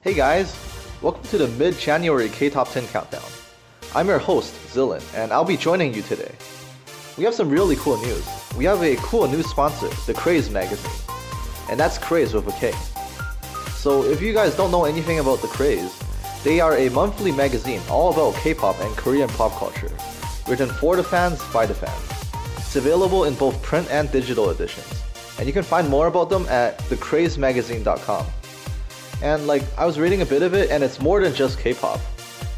Hey guys, welcome to the mid-January K-Top 10 countdown. I'm your host, Zilin, and I'll be joining you today. We have some really cool news. We have a cool new sponsor, the Kraze magazine. And that's Kraze with a K. So if you guys don't know anything about the Kraze, they are a monthly magazine all about K-pop and Korean pop culture, written for the fans by the fans. It's available in both print and digital editions. And you can find more about them at thekrazemagazine.com. And like I was reading a bit of it and it's more than just K-pop.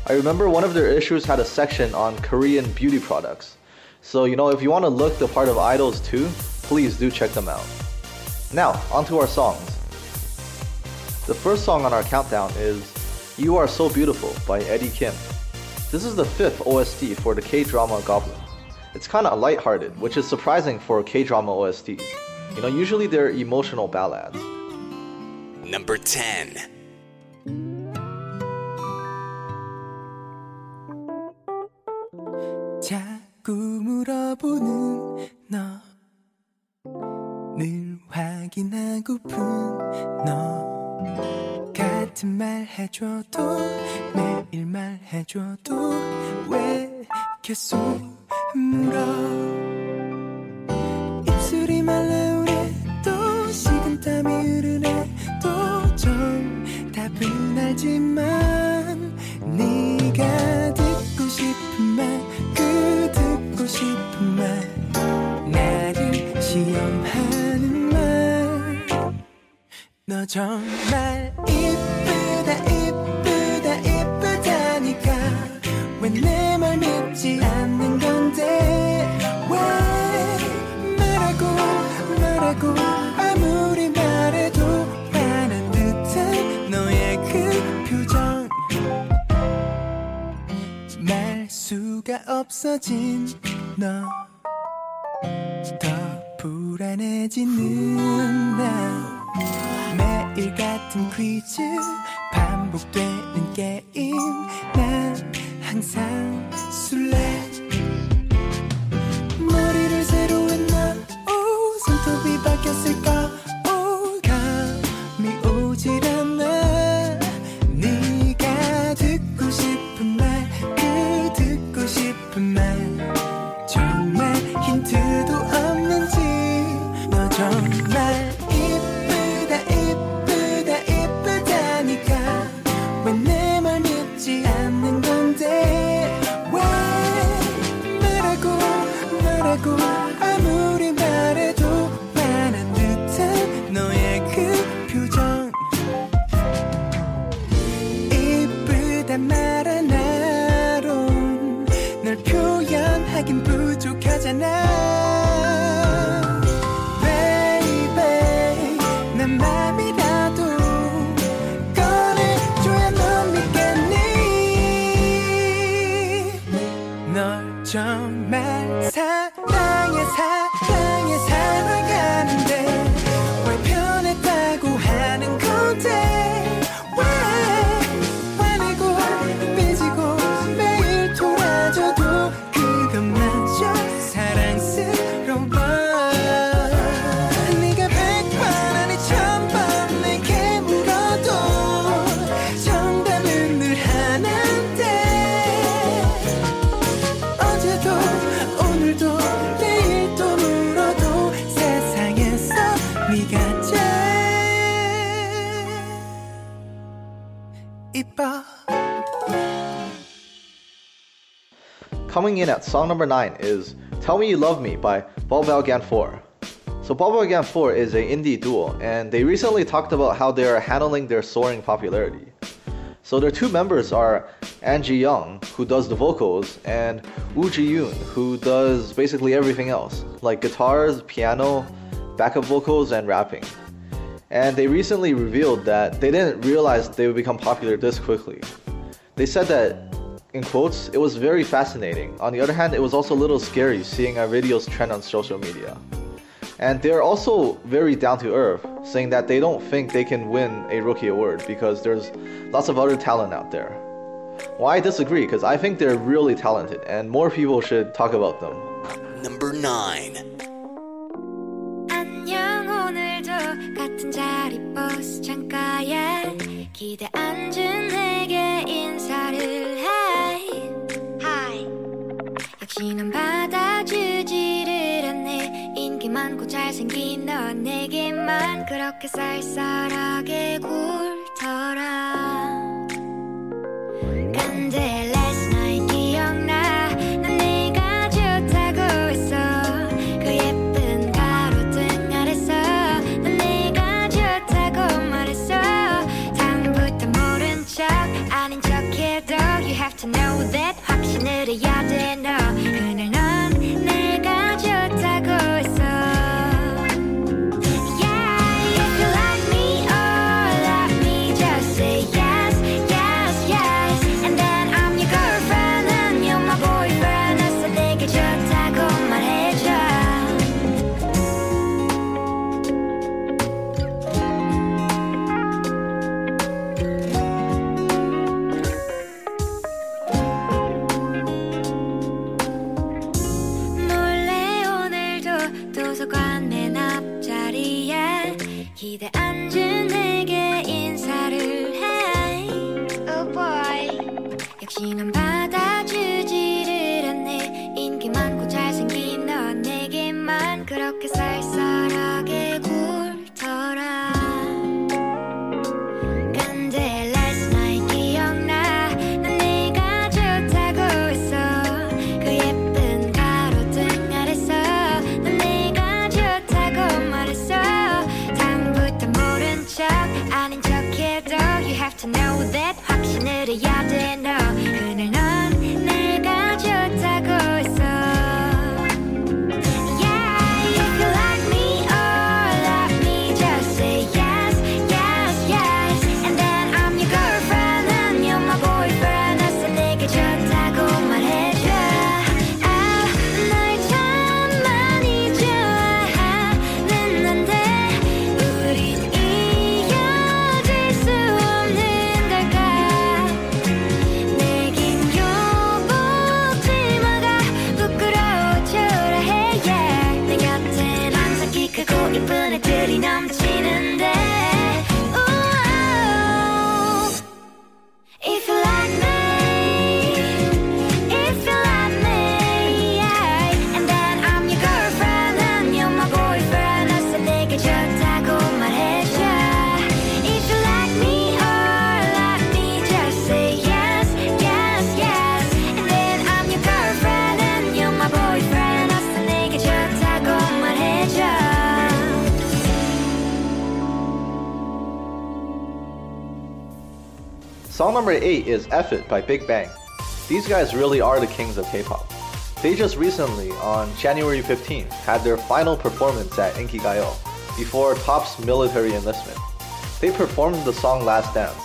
I remember one of their issues had a section on Korean beauty products. So, you know, if you want to look the part of idols too, please do check them out. Now, onto our songs. The first song on our countdown is You Are So Beautiful by Eddy Kim. This is the fifth OST for the K-drama Goblin. It's kinda lighthearted, which is surprising for K-drama OSTs. You know, usually they're emotional ballads. Number 10. 자꾸 물어보는 너. 늘 확인하고픈 너. 같은 말 해줘도 매일 말 해줘도 왜 계속 물어 알지만 네가 듣고 싶은 말 그 듣고 싶은 말 나를 시험하는 말 너 정말 지는 나 매일 같은 퀴즈 반복되는 게임. 난 항상 at song number 9 is Tell Me You Love Me by BolBBalgan4. So BolBBalgan4 is an indie duo and they recently talked about how they are handling their soaring popularity. So their two members are Ahn Ji Young, who does the vocals, and Woo Ji Yoon, who does basically everything else, like guitars, piano, backup vocals, and rapping. And they recently revealed that they didn't realize they would become popular this quickly. They said that in quotes, it was very fascinating. On the other hand, it was also a little scary seeing our videos trend on social media. And they're also very down to earth, saying that they don't think they can win a rookie award because there's lots of other talent out there. Well, I disagree because I think they're really talented and more people should talk about them. Number 9. 안녕 넌 받아주지를 않네. 인기 많고 잘생긴 넌 내게만 그렇게 쌀쌀하게 굴더라 오늘도 도서관 맨 앞자리에 기대 앉은 Song number 8 is F It by Big Bang. These guys really are the kings of K-pop. They just recently, on January 15th, had their final performance at Inkigayo before Top's military enlistment. They performed the song Last Dance.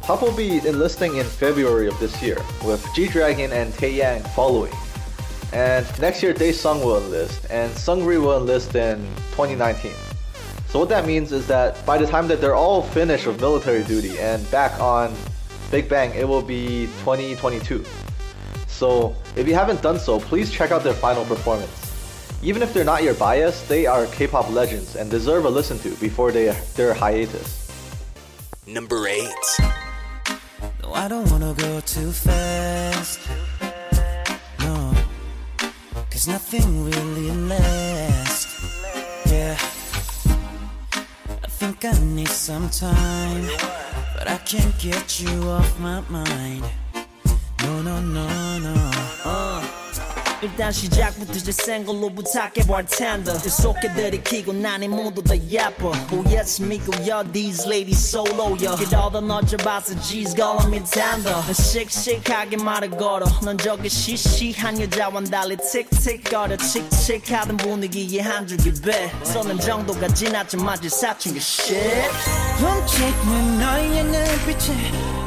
Top will be enlisting in February of this year, with G-Dragon and Taeyang following. And next year, Daesung will enlist, and Seungri will enlist in 2019. So what that means is that by the time that they're all finished with military duty and back on Big Bang, it will be 2022. So if you haven't done so, please check out their final performance. Even if they're not your bias, they are K-pop legends and deserve a listen to before they their hiatus. Number 8. No, I don't wanna go too fast. No, cause nothing really lasts. Yeah, I think I need some time, but I can't get you off my mind. No, no, no, no. 어. 일단 시작부터 제센 걸로 부탁해 볼 텐데 계속해 들이키고 난이 모두 다 예뻐 Oh yes 믿고요 these ladies solo요 그러다 너져봐서 G's calling me tender 씩씩하게 말을 걸어 넌 저기 시시한 여자와 달리 틱틱거려 칙칙하던 분위기에 한 줄기 배 쏘는 정도가 지나자마자 사춘기 shit 훔치는 너의 눈빛에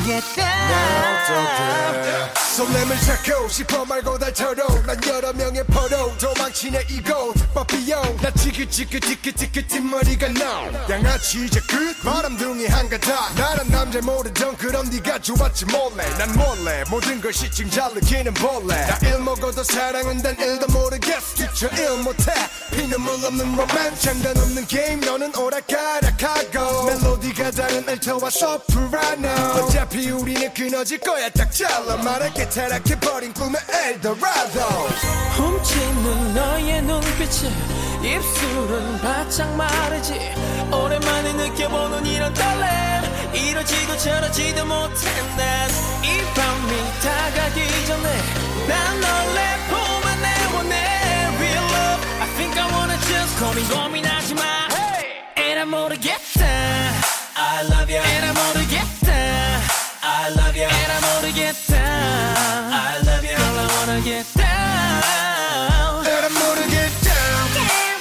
down 설렘을 찾고 싶어 말고 달처럼 난 여러 명의 포로 도망치네 이곳 빠삐용 나 지긋지긋지긋지긋 뒷머리가 나 양아치 이제 끝. 바람둥이 한가닥. 나란 남자 모르던 그럼 네가 좋았지 몰래. 난 몰래 모든 걸 시층 잘 느끼는 벌레 나일 먹어도 사랑은 단 일도 모르겠어. 뒤쳐 일 못해. 피눈물 없는 로맨 장단 없는 게임 너는 오락가락하고. 멜로디가 다른 알토와 소프라노 어차피 우리는 끊어질 거야. 딱 잘라 말할게. 타락해 버린 꿈의 엘도라도. 훔치는 너의 눈빛에 입술은 바짝 마르지. 오랜만에 느껴보는 이런 떨림. 이러지도 저러지도 못해 난이 밤이 다가기 전에 난 널 내 품에 내보내 Real love I think I wanna just 고민 고민하지 마. And I'm 모르겠다. I love you And I'm 모르겠다 I love you And I'm 모르겠다 I love you Girl I wanna get down And I'm gonna get down,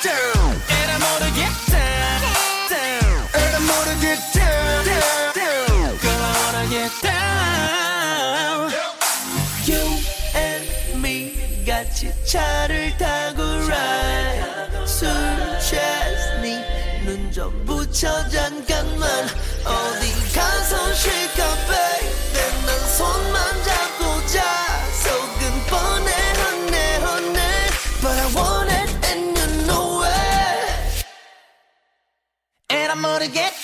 down And I'm gonna get down, down. And I'm gonna get down, down, down Girl, I wanna get down. You and me 같이 차를 타고 ride. 술 취했니? 눈좀 붙여 잠깐만. 어디 가서 쉴까, baby? I'm gonna get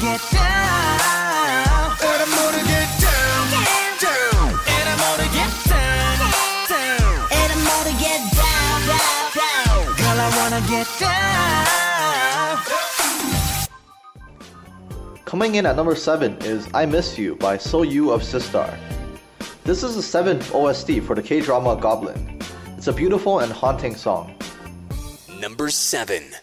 get down. And I'm gonna get down, down And I'm gonna get down. Down. And I'm gonna get down, down, down. Girl, I wanna get down. Coming in at number 7 is I Miss You by So You of Sistar. This is the seventh OST for the K drama Goblin. It's a beautiful and haunting song. Number 7.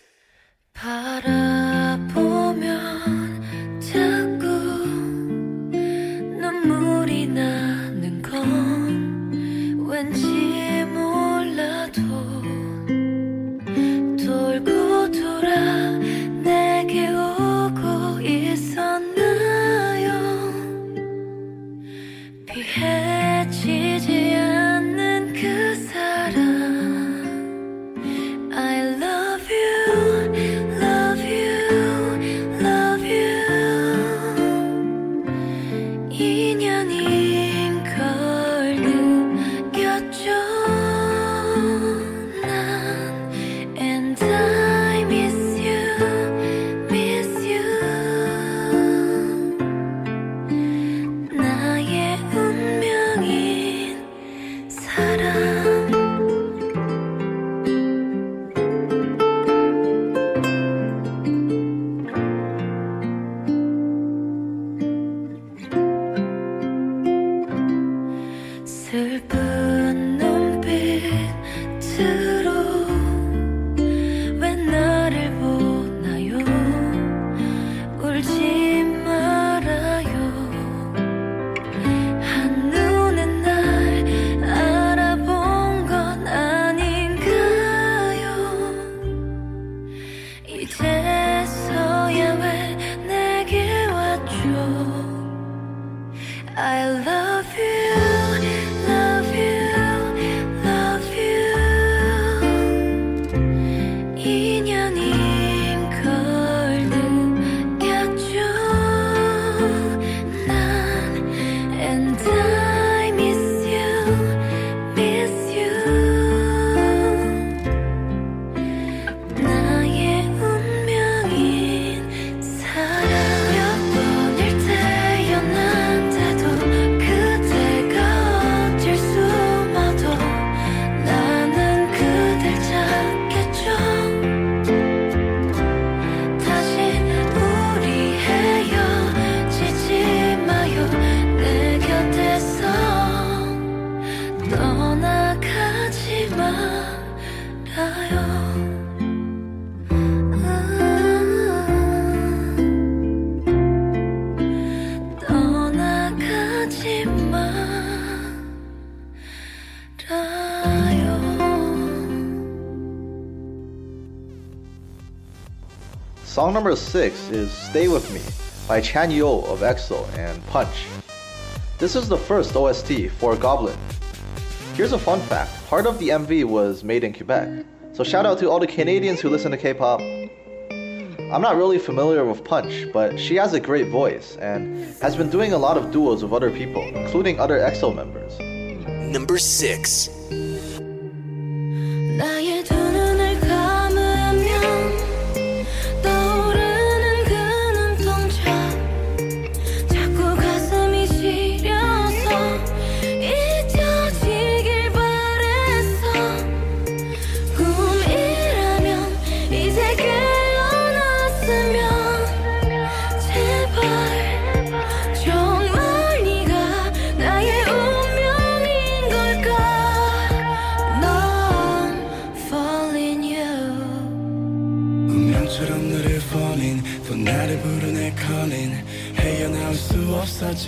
Song number 6 is Stay With Me by Chan Yeol of EXO and Punch. This is the first OST for Goblin. Here's a fun fact part of the MV was made in Quebec. So shout out to all the Canadians who listen to K pop. I'm not really familiar with Punch, but she has a great voice and has been doing a lot of duos with other people, including other EXO members. Number 6.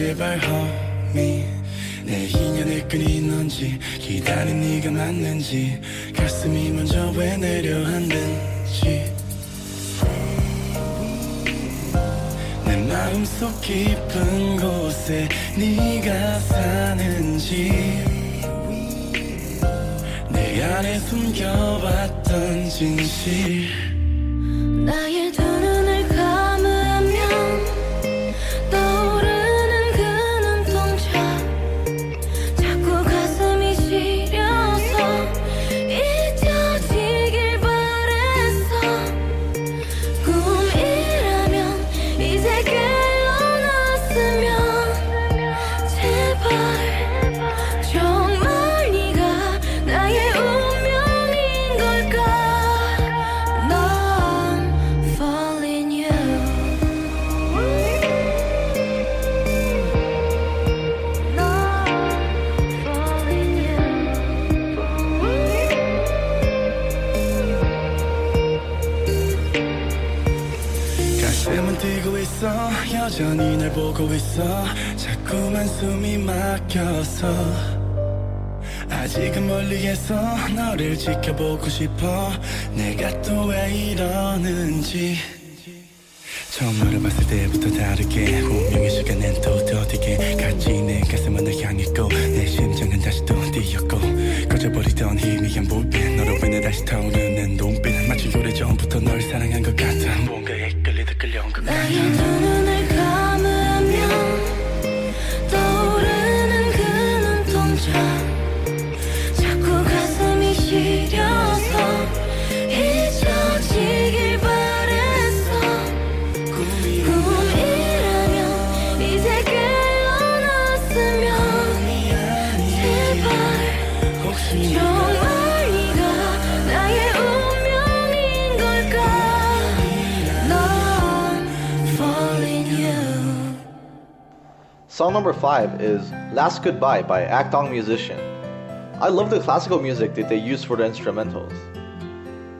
제발 homie 내 인연의 끈이 넌지 기다린 네가 맞는지 가슴이 먼저 왜 내려앉는지. 내 마음속 깊은 곳에 네가 사는지. 내 안에 숨겨왔던 진실. 나의 보고 있어. 자꾸만 숨이 막혀서. 아직은 멀리에서 너를 지켜보고 싶어. 내가 또 왜 이러는지. 처음 너를 봤을 때부터 다르게 운명의 시간엔 또 더디게 같이 내 가슴은 널 향했고 내 심장은 다시 또 뛰었고 꺼져버리던 희미한 불빛 너로 인해 다시 타오르는 눈빛. 마치 오래전부터 널 사랑한 것 같아 Song number five is Last Goodbye by Akdong Musician. I love the classical music that they use for the instrumentals.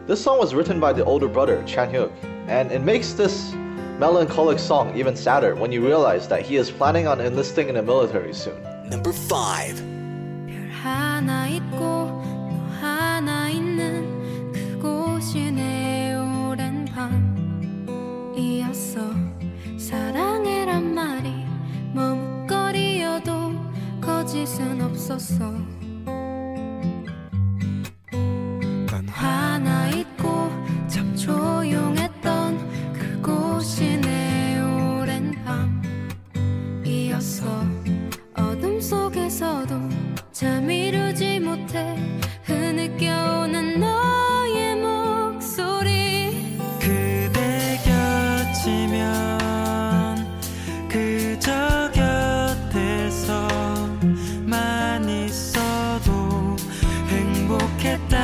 This song was written by the older brother, Chan Hyuk, and it makes this melancholic song even sadder when you realize that he is planning on enlisting in the military soon. Number 5 짓은 없었어. 넌 하나 있고 참 조용했던 그곳이 내 오랜 밤이었어. 어둠 속에서도 잠 이루지 못해 けた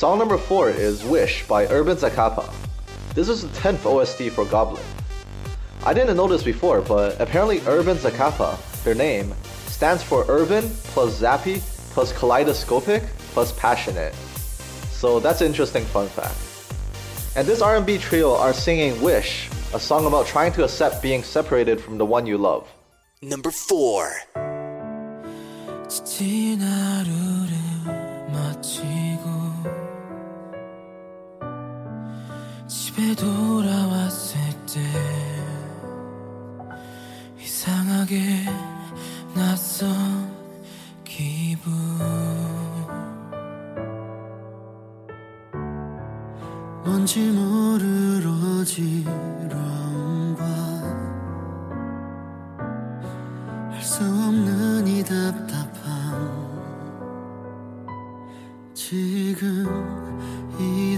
Song number 4 is Wish by Urban Zakapa. This is the 10th OST for Goblin. I didn't know this before, but apparently Urban Zakapa, their name, stands for urban plus zappy plus kaleidoscopic plus passionate. So that's an interesting fun fact. And this R&B trio are singing Wish, a song about trying to accept being separated from the one you love. Number 4. 집에 돌아왔을 때 이상하게 낯선 기분. 뭔지 모르러 지러움과 할 수 없는 이 답답함. 지금 이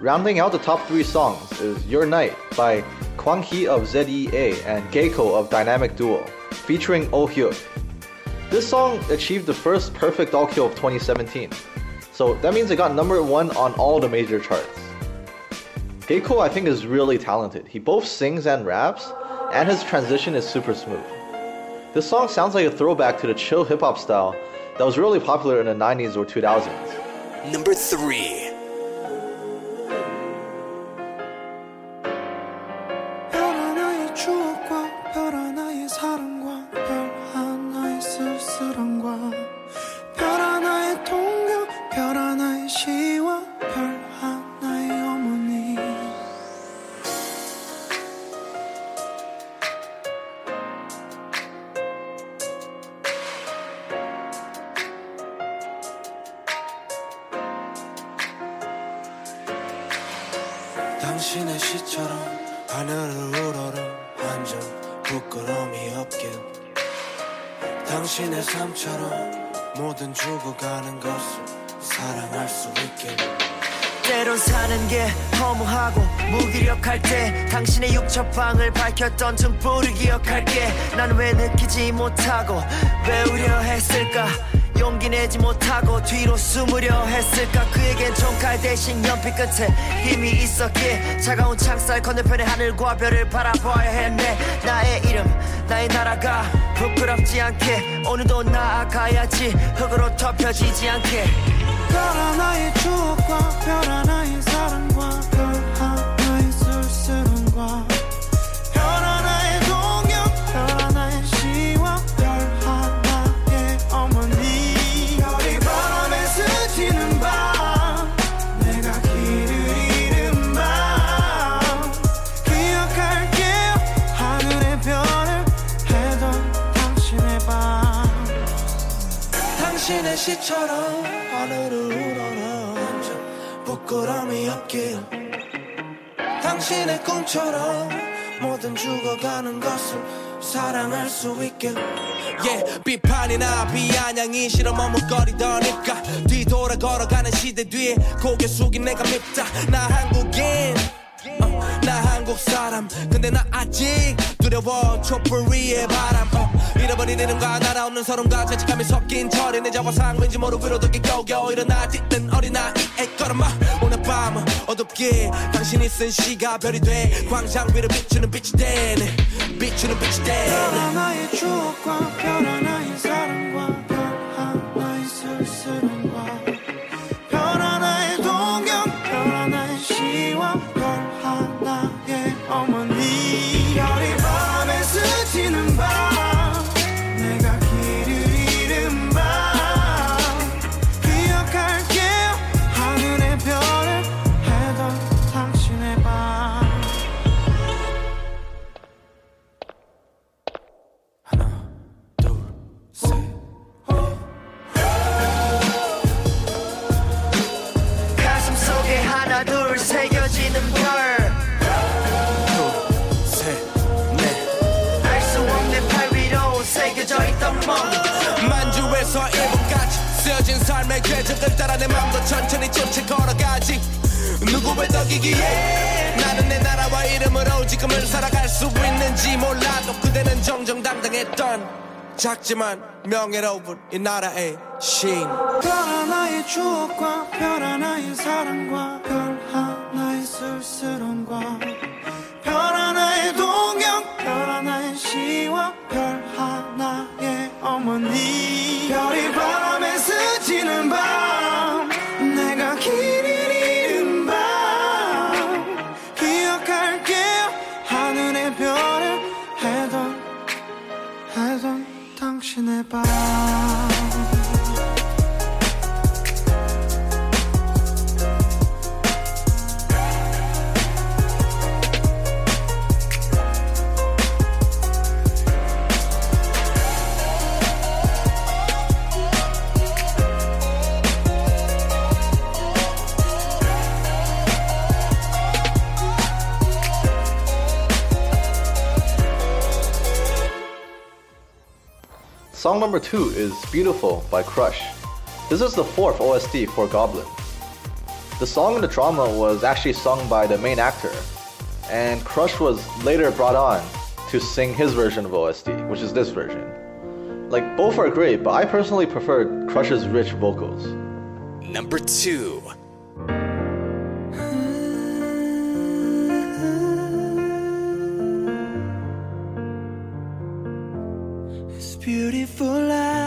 Rounding out the top three songs is Your Night by Kwang Hee of ZEA and Gaeko of Dynamic Duo, featuring Oh Hyuk. This song achieved the first perfect oh all kill of 2017, so that means it got number one on all the major charts. Gaeko, I think, is really talented. He both sings and raps, and his transition is super smooth. This song sounds like a throwback to the chill hip hop style that was really popular in the 90s or 2000s. Number 3. 당신의 육첩방을 밝혔던 등불을 기억할게. 난 왜 느끼지 못하고 배우려 했을까? 용기 내지 못하고 뒤로 숨으려 했을까? 그에겐 총칼 대신 연필 끝에 힘이 있었기에 차가운 창살 건너편의 하늘과 별을 바라봐야 했네. 나의 이름 나의 나라가 부끄럽지 않게 오늘도 나아가야지. 흙으로 덮여지지 않게. 별 하나의 추억과 별 하나의 시처럼 하늘을 우러러 부끄러움이 없길. 당신의 꿈처럼 모든 죽어가는 것을 사랑할 수 있길. yeah, 비판이나 비아냥이 싫어 머뭇거리더니까 뒤돌아 걸어가는 시대 뒤에 고개 숙인 내가 밉다 나 한국인. 어, 나 한국 사람. 근데 나 아직 두려워. 촛불 위에 바람. 어, 잃어버린 이름과 날아오는 서름과 죄책감이 섞인 철이 내 자화상 왠지 모르 위로도 겨우겨우 일어나 딛는 어린아이의 걸음마. 오늘 밤은 어둡게 당신이 쓴 시가 별이 돼. 광장 위를 비추는 빛이 되네. 비추는 빛이 별 되네. 하나의 추억과 만 명예로운 이 나라의 신 별 하나의 추억과 별 하나의 사랑과 별 하나의 쓸쓸함과 별 하나의 동경 별 하나의 시와 별 하나의 어머니. 별이 바람에 스치는 밤 내가 기억할게요. 하늘의 별을 해던 해던 당신의 밤 Song number two is Beautiful by Crush. This is the fourth OST for Goblin. The song in the drama was actually sung by the main actor, and Crush was later brought on to sing his version of OST, which is this version. Like, both are great, but I personally prefer Crush's rich vocals. Number two. Beautiful life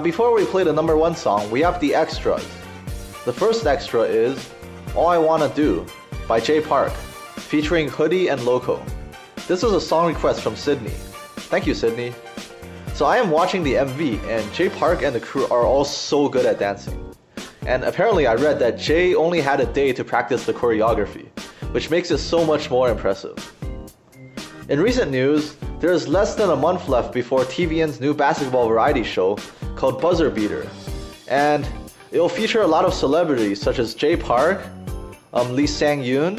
Now, before we play the number one song, we have the extras. The first extra is All I Wanna Do by Jay Park, featuring Hoody and Loco. This was a song request from Sydney. Thank you, Sydney. So I am watching the MV, and Jay Park and the crew are all so good at dancing. And apparently, I read that Jay only had a day to practice the choreography, which makes it so much more impressive. In recent news, there is less than a month left before TVN's new basketball variety show called Buzzer Beater, and it will feature a lot of celebrities such as Jay Park, um, Lee Sang Yoon,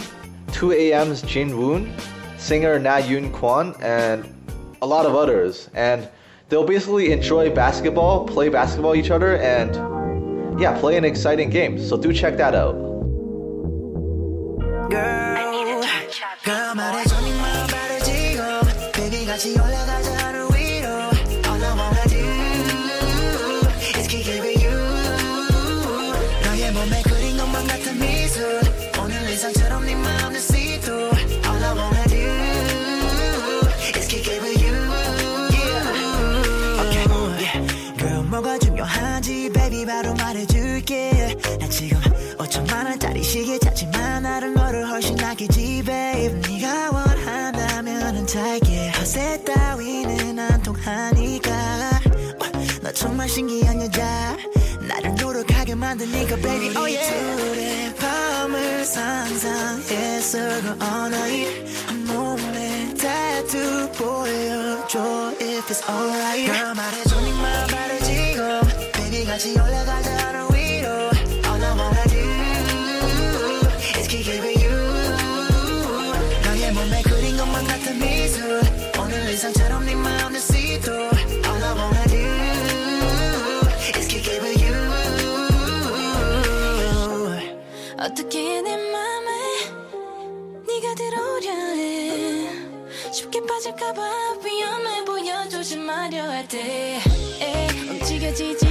2AM's Jin Woon, singer Na Yoon Kwon, and a lot of others. And they'll basically enjoy basketball, play basketball each other, and yeah, play an exciting game. So do check that out. Girl, 정말 신기한 여자. 나를 노력하게 만드니까 baby oh yeah. 둘의 밤을 상상했어 그 언어일 한 몸에 tattoo 보여줘 if it's alright. girl 말해줘 네 마음 바로 지금 baby 같이 올라가자 어떻게 내 맘에 네가 들어오려 해? 쉽게 빠질까봐 위험해 보여 조심하려 할때 움직여지지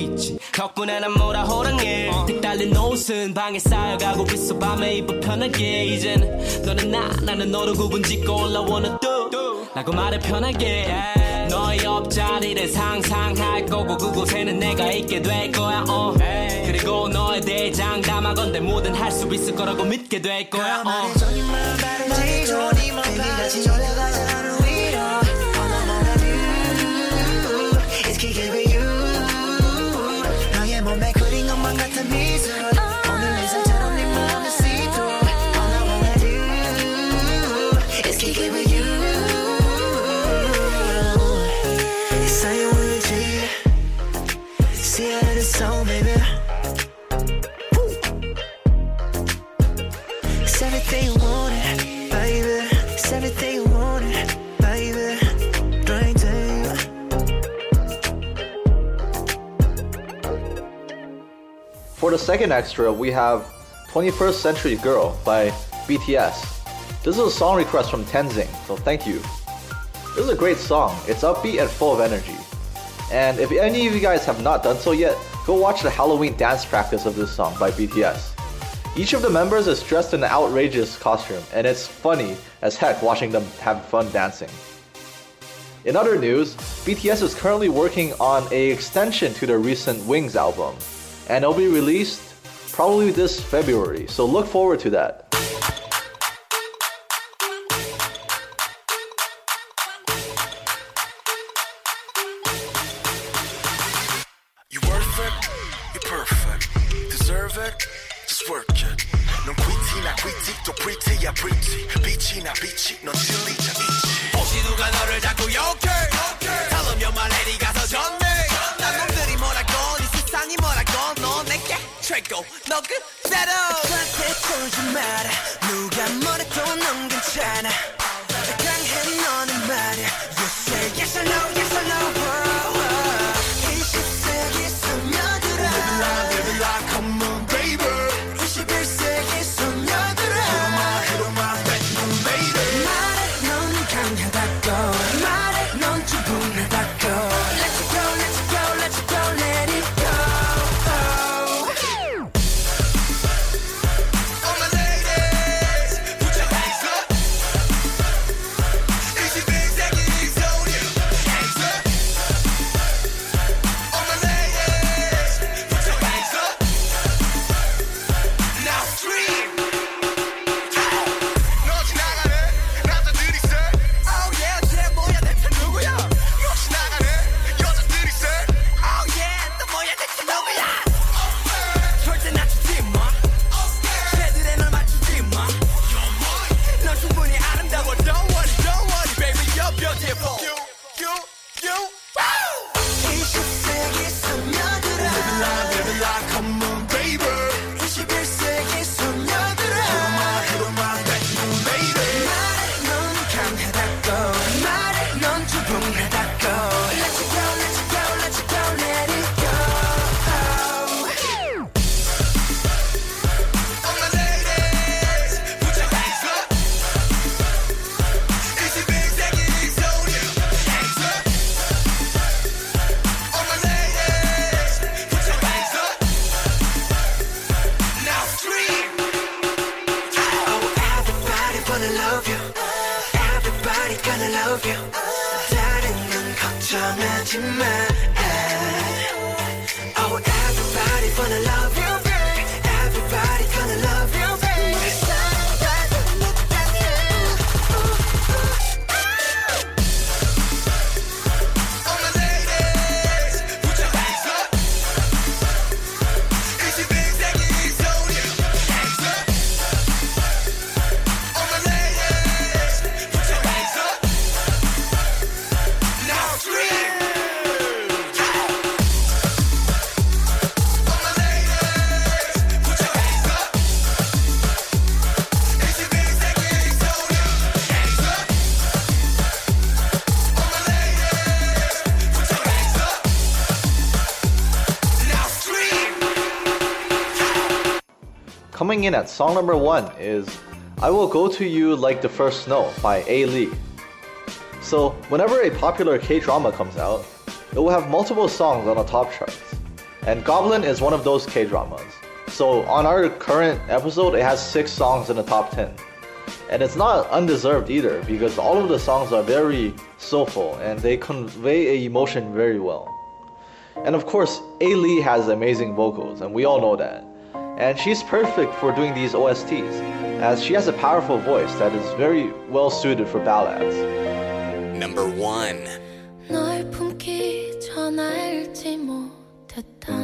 덕분에 난 뭐라 호랑해. 틱 달린 옷은 방에 쌓여가고 있어 밤에 입어 편하게. 이젠 너는 나 나는 너로 구분 짓고 올라오는 또 라고 말해 편하게. 너의 옆자리를 상상할 거고 그곳에는 내가 있게 될 거야 어. 그리고 너에 대해 장담하건대 뭐든 할 수 있을 거라고 믿게 될 거야 어. The second extra, we have 21st Century Girl by BTS. This is a song request from Tenzing, so thank you. This is a great song. It's upbeat and full of energy. And if any of you guys have not done so yet, go watch the Halloween dance practice of this song by BTS. Each of the members is dressed in an outrageous costume, and it's funny as heck watching them have fun dancing. In other news, BTS is currently working on a extension to their recent Wings album, and it'll be released probably this February, so look forward to that. Coming in at song number one is I Will Go To You Like the First Snow by Ailee. So, whenever a popular K drama comes out, it will have multiple songs on the top charts. And Goblin is one of those K dramas. So, on our current episode, it has six songs in the top 10. And it's not undeserved either because all of the songs are very soulful and they convey a emotion very well. And of course, Ailee has amazing vocals, and we all know that And she's perfect for doing these OSTs, as she has a powerful voice that is very well suited for ballads. Number one. 널 품기 전 알지 못했다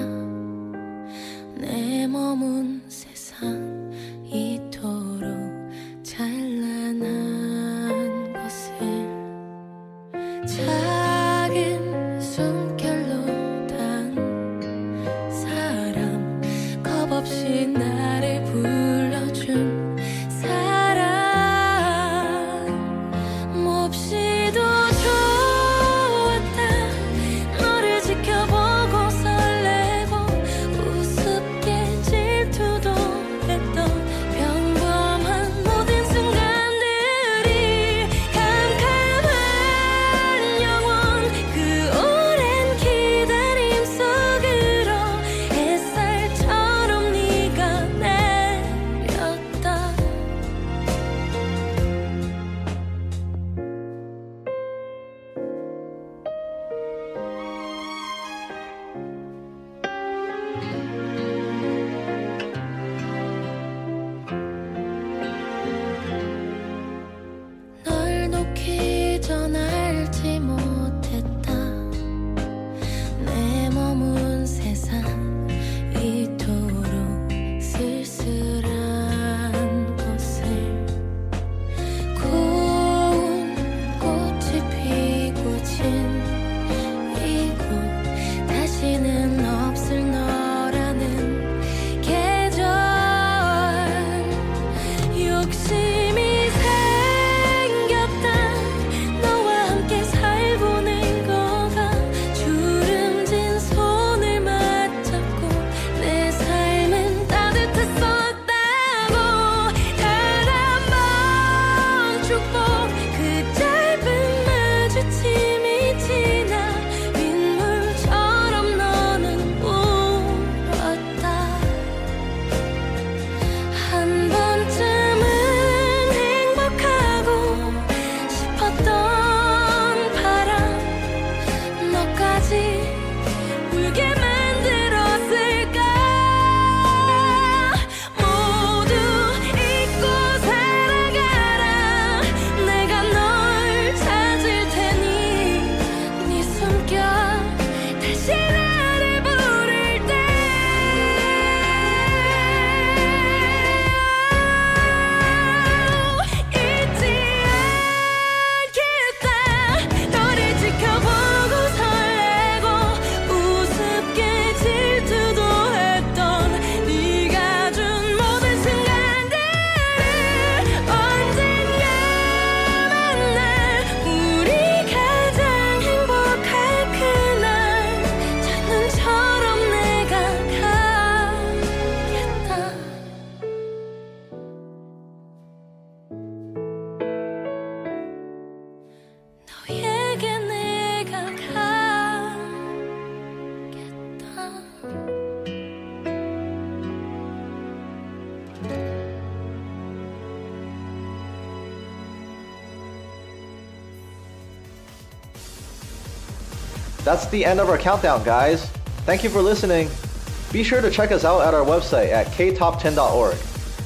내 머문 세상 That's the end of our countdown, guys. Thank you for listening. Be sure to check us out at our website at ktop10.org.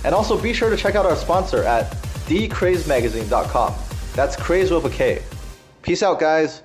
And also be sure to check out our sponsor at thekrazemagazine.com. That's craze with a K. Peace out, guys.